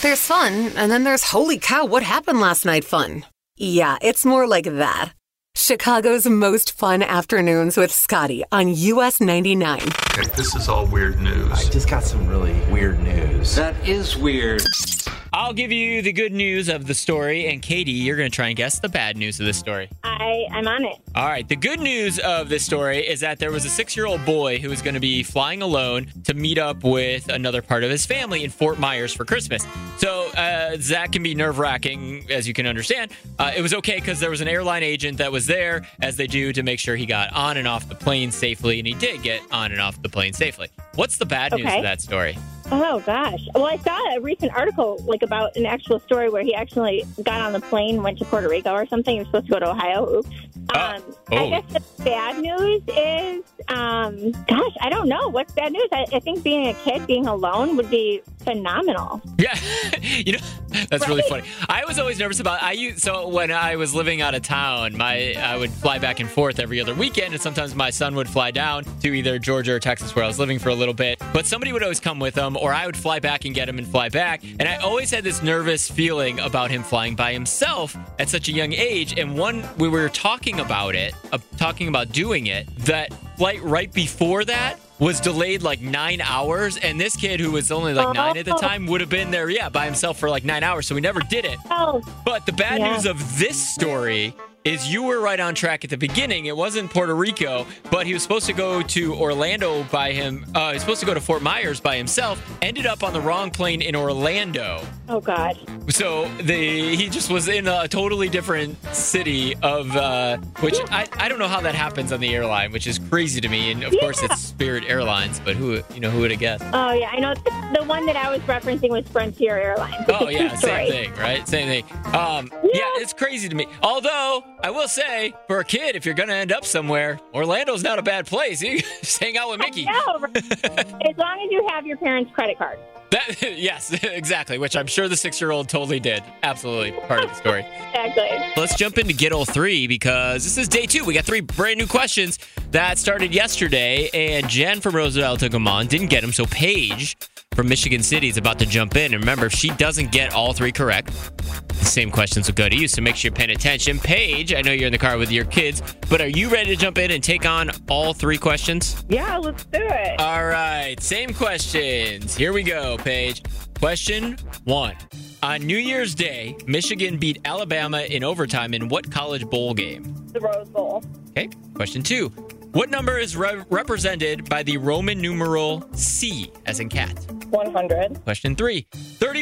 There's fun, and then there's holy cow, what happened last night fun. Yeah, it's more like that. Chicago's most fun afternoons with Scotty on US 99. Okay, this is all weird news. I just got some really weird news. That is weird. I'll give you the good news of the story, and Katie, you're going to try and guess the bad news of the story. I I'm on it. All right. The good news of this story is that there was a six year old boy who was going to be flying alone to meet up with another part of his family in Fort Myers for Christmas. So uh, that can be nerve wracking, as you can understand. Uh, it was okay because there was an airline agent that was there, as they do, to make sure he got on and off the plane safely, and he did get on and off the plane safely. What's the bad news of that story? Oh gosh. Well, I saw a recent article like about an actual story where he actually got on the plane, went to Puerto Rico or something. He was supposed to go to Ohio. Oops. Oh. Um, Oh. I guess the bad news is, um, gosh, I don't know. What's bad news? I, I think being a kid, being alone would be phenomenal. Yeah, you know that's really funny. I was always nervous about. I used so when I was living out of town, my I would fly back and forth every other weekend, and sometimes my son would fly down to either Georgia or Texas, where I was living for a little bit. But somebody would always come with him, or I would fly back and get him and fly back. And I always had this nervous feeling about him flying by himself at such a young age. And one we were talking about it, uh, talking about doing it, that flight right before that was delayed like nine hours, and this kid who was only like nine at the Oh. time would have been there, yeah, by himself for like nine hours. So we never did it. Oh, But the bad Yeah. news of this story is you were right on track at the beginning. It wasn't Puerto Rico, but he was supposed to go to Orlando by him. Uh, he was supposed to go to Fort Myers by himself. Ended up on the wrong plane in Orlando. oh God. So the he just was in a totally different city of uh, which I, I don't know how that happens on the airline, which is crazy to me. And of course it's Spirit Airlines, but who you know who would have guessed? Oh yeah, I know. The one that I was referencing was Frontier Airlines. Oh yeah, same thing, right? Same thing. Um, yeah, it's crazy to me. Although I will say, for a kid, if you're gonna end up somewhere, Orlando's not a bad place. You just hang out with Mickey. No, as long as you have your parents' credit card. That, yes, exactly. Which I'm sure the six-year-old totally did. Absolutely part of the story. Exactly. Let's jump into Get All Three because this is day two. We got three brand new questions that started yesterday, and Jen from Roosevelt took them on. Didn't get them, so Paige from Michigan City is about to jump in. And remember, if she doesn't get all three correct, same questions will go to you. So make sure you're paying attention. Paige, I know you're in the car with your kids, but are you ready to jump in and take on all three questions? Yeah, let's do it. All right, same questions. Here we go, Paige. Question one. On New Year's Day, Michigan beat Alabama in overtime in what college bowl game? The Rose Bowl. Okay. Question two. What number is re- represented by the Roman numeral C, as in cat? 100. Question three.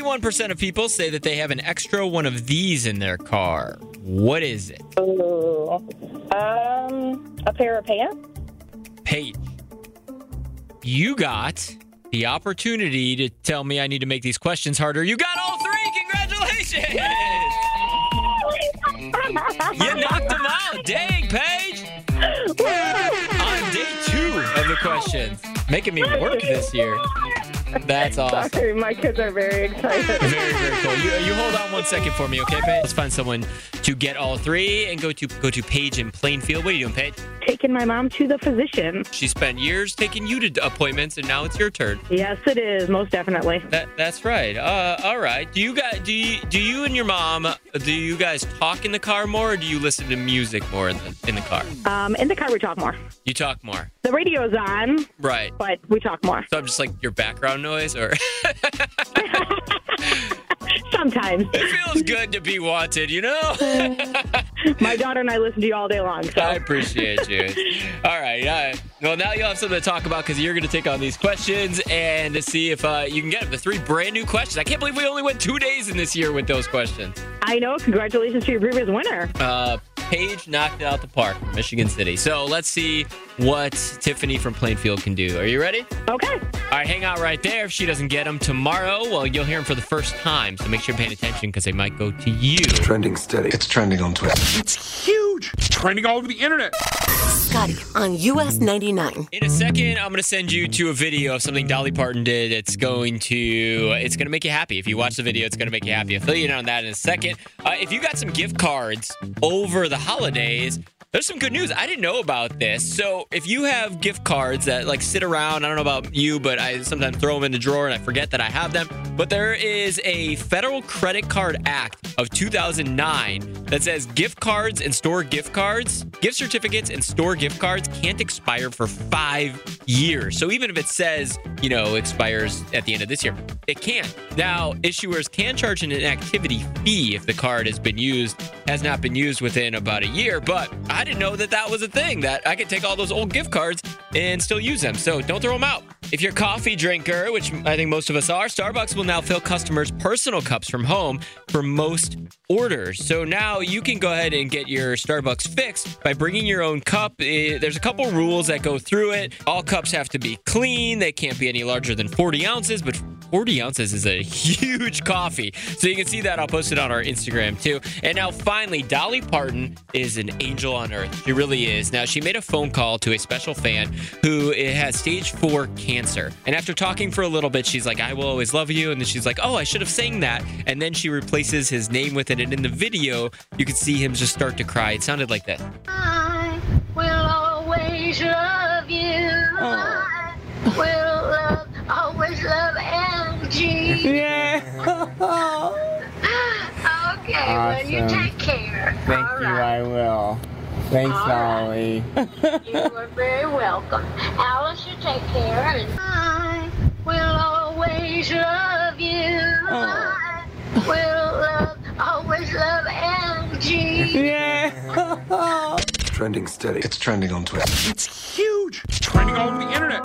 31% of people say that they have an extra one of these in their car. What is it? Ooh. Um, a pair of pants. Paige, you got the opportunity to tell me I need to make these questions harder. You got all three. Congratulations. You knocked them out. Dang, Paige. On day two of the questions. Making me work this year. That's awesome. Sorry, my kids are very excited. Very, very cool. You, you hold on one second for me, okay, Paige? Let's find someone to get all three and go to go to Paige in Plainfield. What are you doing, Paige? Taking my mom to the physician. She spent years taking you to appointments, and now it's your turn. Yes, it is most definitely. That that's right. Uh, all right. Do you guys do you, do you and your mom do you guys talk in the car more, or do you listen to music more in the in the car? Um, in the car, we talk more. You talk more, The radio's on, right? but we talk more. So I'm just like your background noise, or Sometimes. it feels good to be wanted, you know. My daughter and I listen to you all day long. So I appreciate you. All right. Well, now you'll have something to talk about because you're going to take on these questions and to see if uh, you can get. The three brand new questions. I can't believe we only went two days in this year with those questions. I know. Congratulations to your previous winner. Uh, Paige knocked it out the park from Michigan City. So let's see what Tiffany from Plainfield can do. Are you ready? Okay. All right, hang out right there. If she doesn't get them tomorrow, well, you'll hear them for the first time. So make sure you're paying attention because they might go to you. Trending steady. It's trending on Twitter. It's huge. It's trending all over the internet. Scotty on US 99. In a second, I'm going to send you to a video of something Dolly Parton did. It's going to it's going to make you happy. If you watch the video, it's going to make you happy. I'll fill you in on that in a second. Uh, if you got some gift cards over the holidays, There's some good news. I didn't know about this. So, if you have gift cards that like sit around, I don't know about you, but I sometimes throw them in the drawer and I forget that I have them. But there is a Federal Credit Card Act of 2009 that says gift cards and store gift cards, gift certificates and store gift cards can't expire for five years. So, even if it says, you know, expires at the end of this year, it can't. Now, issuers can charge an inactivity fee if the card has been used, has not been used within about a year. But I didn't know that that was a thing, that I could take all those old gift cards and still use them. So don't throw them out. If you're a coffee drinker, which I think most of us are, Starbucks will now fill customers' personal cups from home for most orders. So now you can go ahead and get your Starbucks fixed by bringing your own cup. Eh, There's a couple rules that go through it. All cups have to be clean, they can't be any larger than 40 ounces, but 40 ounces is a huge coffee. So you can see that. I'll post it on our Instagram too. And now finally, Dolly Parton is an angel on earth. She really is. Now, she made a phone call to a special fan who has stage four cancer. And after talking for a little bit, she's like, I will always love you. And then she's like, oh, I should have sang that. And then she replaces his name with it. And in the video, you could see him just start to cry. It sounded like this. I will always love you. Oh. I Angie. Yeah. Ah, okay, well, you take care. Thank All you, right. I will. Thanks, All right. Dolly. You are very welcome. Alice, you take care. And I will always love you. Oh. I will love, always love Angie. Yeah. Trending steady. It's trending on Twitter. It's huge. It's trending all over the internet.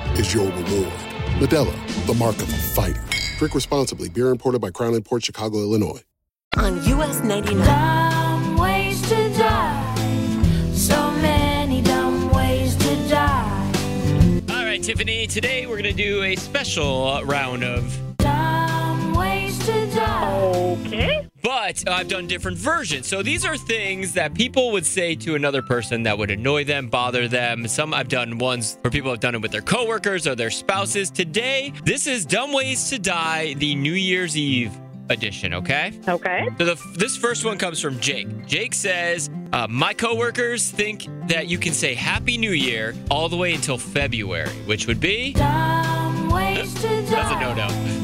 is your reward. Modelo, the mark of a fighter. Drink responsibly. Beer imported by Crown Imports Chicago, Illinois. On US 99. Dumb ways to die. So many dumb ways to die. All right, Tiffany, today we're going to do a special round of Dumb ways to die. Okay. But I've done different versions. So these are things that people would say to another person that would annoy them, bother them. Some I've done ones where people have done it with their coworkers or their spouses. Today, this is Dumb Ways to Die, the New Year's Eve edition, okay? Okay. So the, this first one comes from Jake. Jake says, uh, My coworkers think that you can say Happy New Year all the way until February, which would be. Dumb ways to die. That's a no no.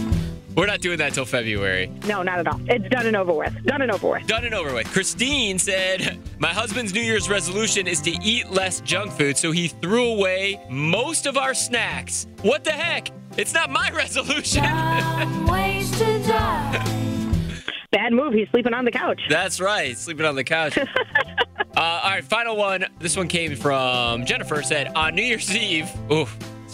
We're not doing that until February. No, not at all. It's done and over with. Done and over with. Done and over with. Christine said, My husband's New Year's resolution is to eat less junk food, so he threw away most of our snacks. What the heck? It's not my resolution. Dumb ways to die. Bad move. He's sleeping on the couch. That's right, sleeping on the couch. uh, all right, final one. This one came from Jennifer. Said on New Year's Eve. Ooh,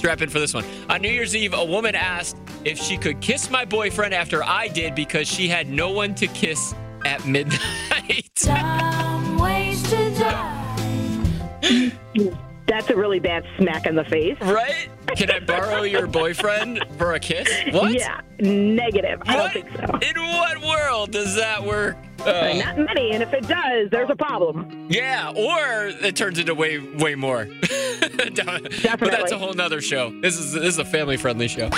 strap in for this one. On New Year's Eve, a woman asked if she could kiss my boyfriend after I did because she had no one to kiss at midnight. Dumb ways to die. That's a really bad smack in the face. right? can I borrow your boyfriend for a kiss? What? Yeah, negative. I don't think so. In what world does that work? Uh, Not many, and if it does, there's a problem. yeah, or it turns into way way more. Definitely. But that's a whole nother show. This is this is a family friendly show.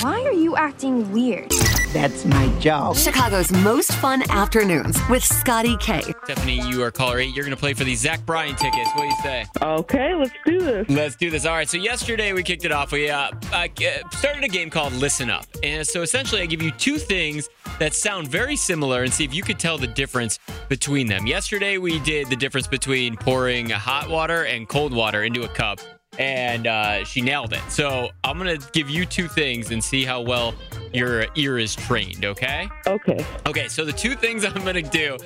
Why are you acting weird? That's my job. Chicago's most fun afternoons with Scotty Kay. Stephanie, you are caller eight. You're going to play for the Zach Bryan tickets. What do you say? Okay, let's do this. Let's do this. All right. So yesterday we kicked it off. We uh, uh, started a game called Listen Up, and so essentially I give you two things that sound very similar and see if you could tell the difference between them. Yesterday we did the difference between pouring hot water and cold water into a cup, and uh, she nailed it. So I'm gonna give you two things and see how well your ear is trained. Okay? Okay. Okay. So the two things I'm gonna do,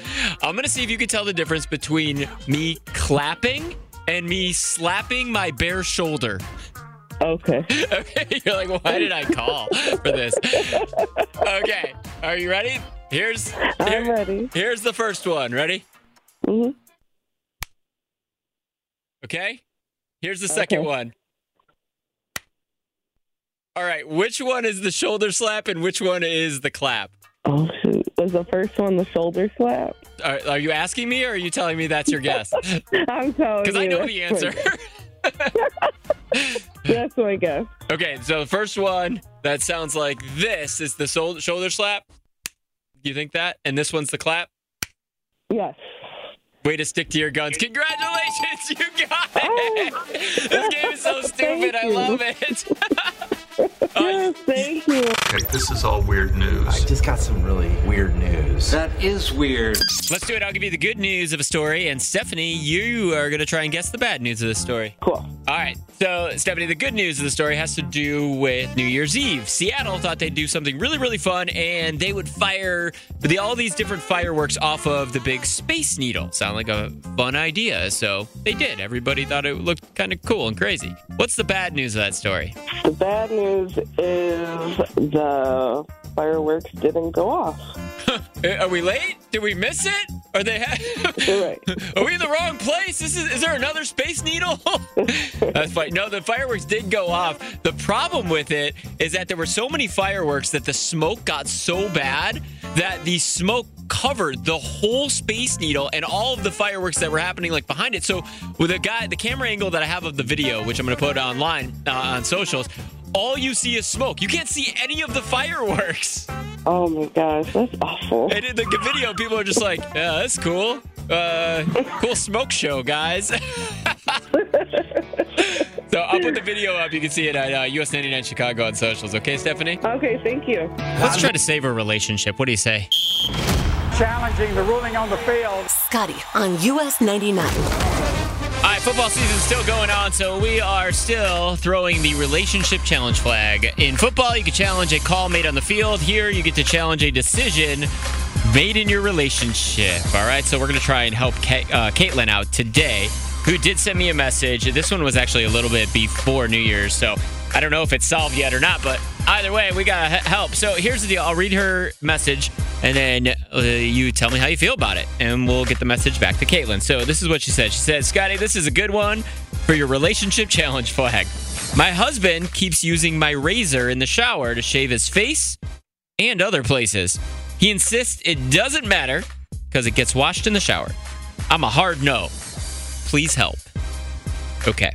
I'm gonna see if you can tell the difference between me clapping and me slapping my bare shoulder. Okay. Okay, you're like, why did I call for this? Okay, are you ready? Here's I'm ready. Here's the first one. Ready? hmm Okay. Here's the second Okay. one. All right, which one is the shoulder slap and which one is the clap? Oh shoot! Was the first one the shoulder slap? Are, are you asking me or are you telling me that's your guess? I'm telling you. Because I know the answer. That's my guess. okay, so the first one that sounds like this is the shoulder slap. You think that? And this one's the clap? Yes. Way to stick to your guns. Congratulations, you got oh. it. this game is so stupid. I love it. Yes, thank you. Okay, this is all weird news. I just got some really weird news. That is weird. Let's do it. I'll give you the good news of a story. And Stephanie, you are going to try and guess the bad news of this story. Cool. All right. So, Stephanie, the good news of the story has to do with New Year's Eve. Seattle thought they'd do something really, really fun, and they would fire the, all these different fireworks off of the big Space Needle. Sound like a fun idea. So they did. Everybody thought it looked kind of cool and crazy. What's the bad news of that story? The bad news is the fireworks didn't go off. Are we late? Did we miss it? Are they? Ha- Right. Are we in the wrong place? This is. Is there another space needle? That's fine. No, the fireworks did go off. The problem with it is that there were so many fireworks that the smoke got so bad that the smoke covered the whole space needle and all of the fireworks that were happening like behind it. So with the guy, the camera angle that I have of the video, which I'm going to put online uh, on socials, all you see is smoke. You can't see any of the fireworks. Oh my gosh, that's awful. And in the video, people are just like, yeah, that's cool. Uh, cool smoke show, guys. so I'll put the video up. You can see it at uh, US 99 Chicago on socials. Okay, Stephanie? Okay, thank you. Let's try to save a relationship. What do you say? Challenging the ruling on the field. Scotty on US 99. Football season's still going on, so we are still throwing the relationship challenge flag. In football, you can challenge a call made on the field. Here, you get to challenge a decision made in your relationship. All right, so we're going to try and help uh, Caitlin out today, who did send me a message. This one was actually a little bit before New Year's, so I don't know if it's solved yet or not, but either way, we got to help. So here's the deal I'll read her message, and then uh, you tell me how you feel about it, and we'll get the message back to Caitlin. So this is what she said. She said, Scotty, this is a good one for your relationship challenge flag. My husband keeps using my razor in the shower to shave his face and other places. He insists it doesn't matter because it gets washed in the shower. I'm a hard no. Please help. Okay.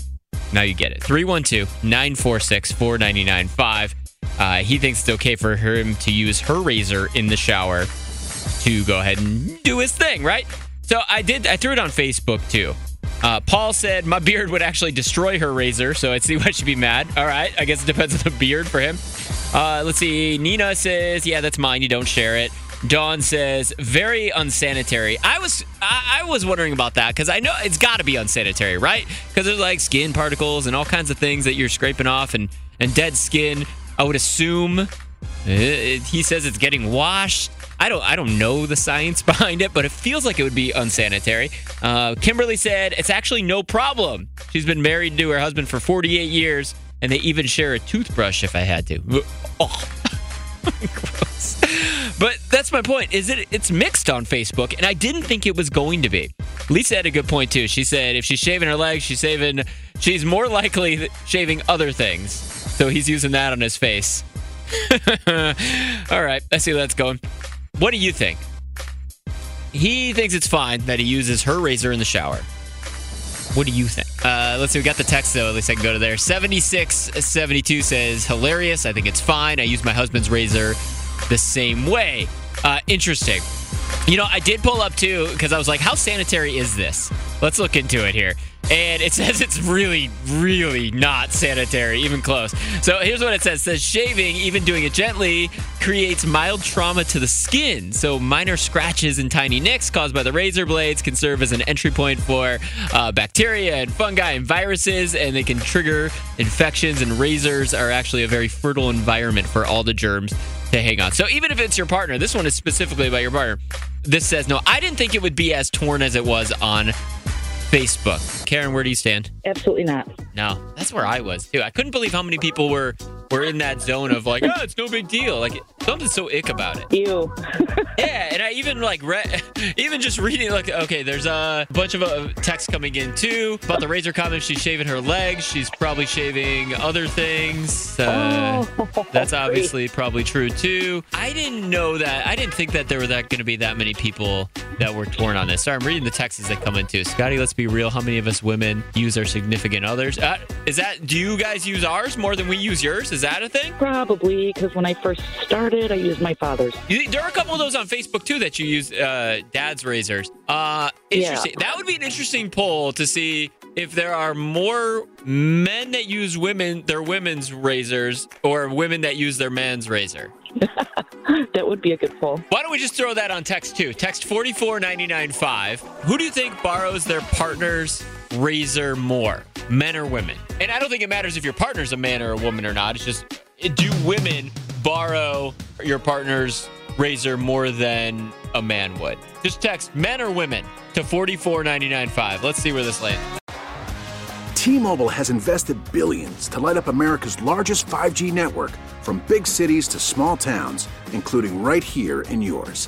Now you get it. 312 946 4995. Uh, He thinks it's okay for him to use her razor in the shower to go ahead and do his thing, right? So I did, I threw it on Facebook too. Uh, Paul said my beard would actually destroy her razor, so I'd see why she'd be mad. All right, I guess it depends on the beard for him. Uh, let's see. Nina says, "Yeah, that's mine. You don't share it." Dawn says, "Very unsanitary." I was I, I was wondering about that because I know it's got to be unsanitary, right? Because there's like skin particles and all kinds of things that you're scraping off and and dead skin. I would assume. Uh, he says it's getting washed. I don't I don't know the science behind it, but it feels like it would be unsanitary. Uh, Kimberly said it's actually no problem. She's been married to her husband for 48 years, and they even share a toothbrush if I had to. Oh. But that's my point. Is it it's mixed on Facebook, and I didn't think it was going to be. Lisa had a good point too. She said if she's shaving her legs, she's saving she's more likely shaving other things. So he's using that on his face. All right, let's see where that's going. What do you think? He thinks it's fine that he uses her razor in the shower. What do you think? Uh, let's see. We got the text though. At least I can go to there. 7672 says, hilarious. I think it's fine. I use my husband's razor the same way. Uh, interesting. You know, I did pull up too because I was like, how sanitary is this? Let's look into it here. And it says it's really, really not sanitary, even close. So here's what it says. It says shaving, even doing it gently, creates mild trauma to the skin. So minor scratches and tiny nicks caused by the razor blades can serve as an entry point for uh, bacteria and fungi and viruses, and they can trigger infections. And razors are actually a very fertile environment for all the germs to hang on. So even if it's your partner, this one is specifically about your partner. This says no. I didn't think it would be as torn as it was on Facebook. Karen, where do you stand? Absolutely not. No, that's where I was too. I couldn't believe how many people were were in that zone of like, oh, it's no big deal. Like something's so ick about it. Ew. yeah, and I even like read, even just reading like, okay, there's a bunch of uh, text coming in too about the razor comment. She's shaving her legs. She's probably shaving other things. Uh, Oh, that's obviously probably true too. I didn't know that. I didn't think that there were that going to be that many people that were torn on this. Sorry, I'm reading the texts that come in too. Scotty, let's be real. How many of us women use our significant others? Uh, is that? Do you guys use ours more than we use yours? Is that a thing? Probably because when I first started, I used my father's. You, there are a couple of those on Facebook too that you use uh, dad's razors. Uh, interesting. That would be an interesting poll to see if there are more men that use women their women's razors or women that use their man's razor. that would be a good poll. Why don't we just throw that on text too? Text 44995. Who do you think borrows their partner's razor more? Men or women? And I don't think it matters if your partner's a man or a woman or not. It's just do women borrow your partner's razor more than a man would? Just text men or women to 44995. Let's see where this lands. T-Mobile has invested billions to light up America's largest 5G network from big cities to small towns, including right here in yours.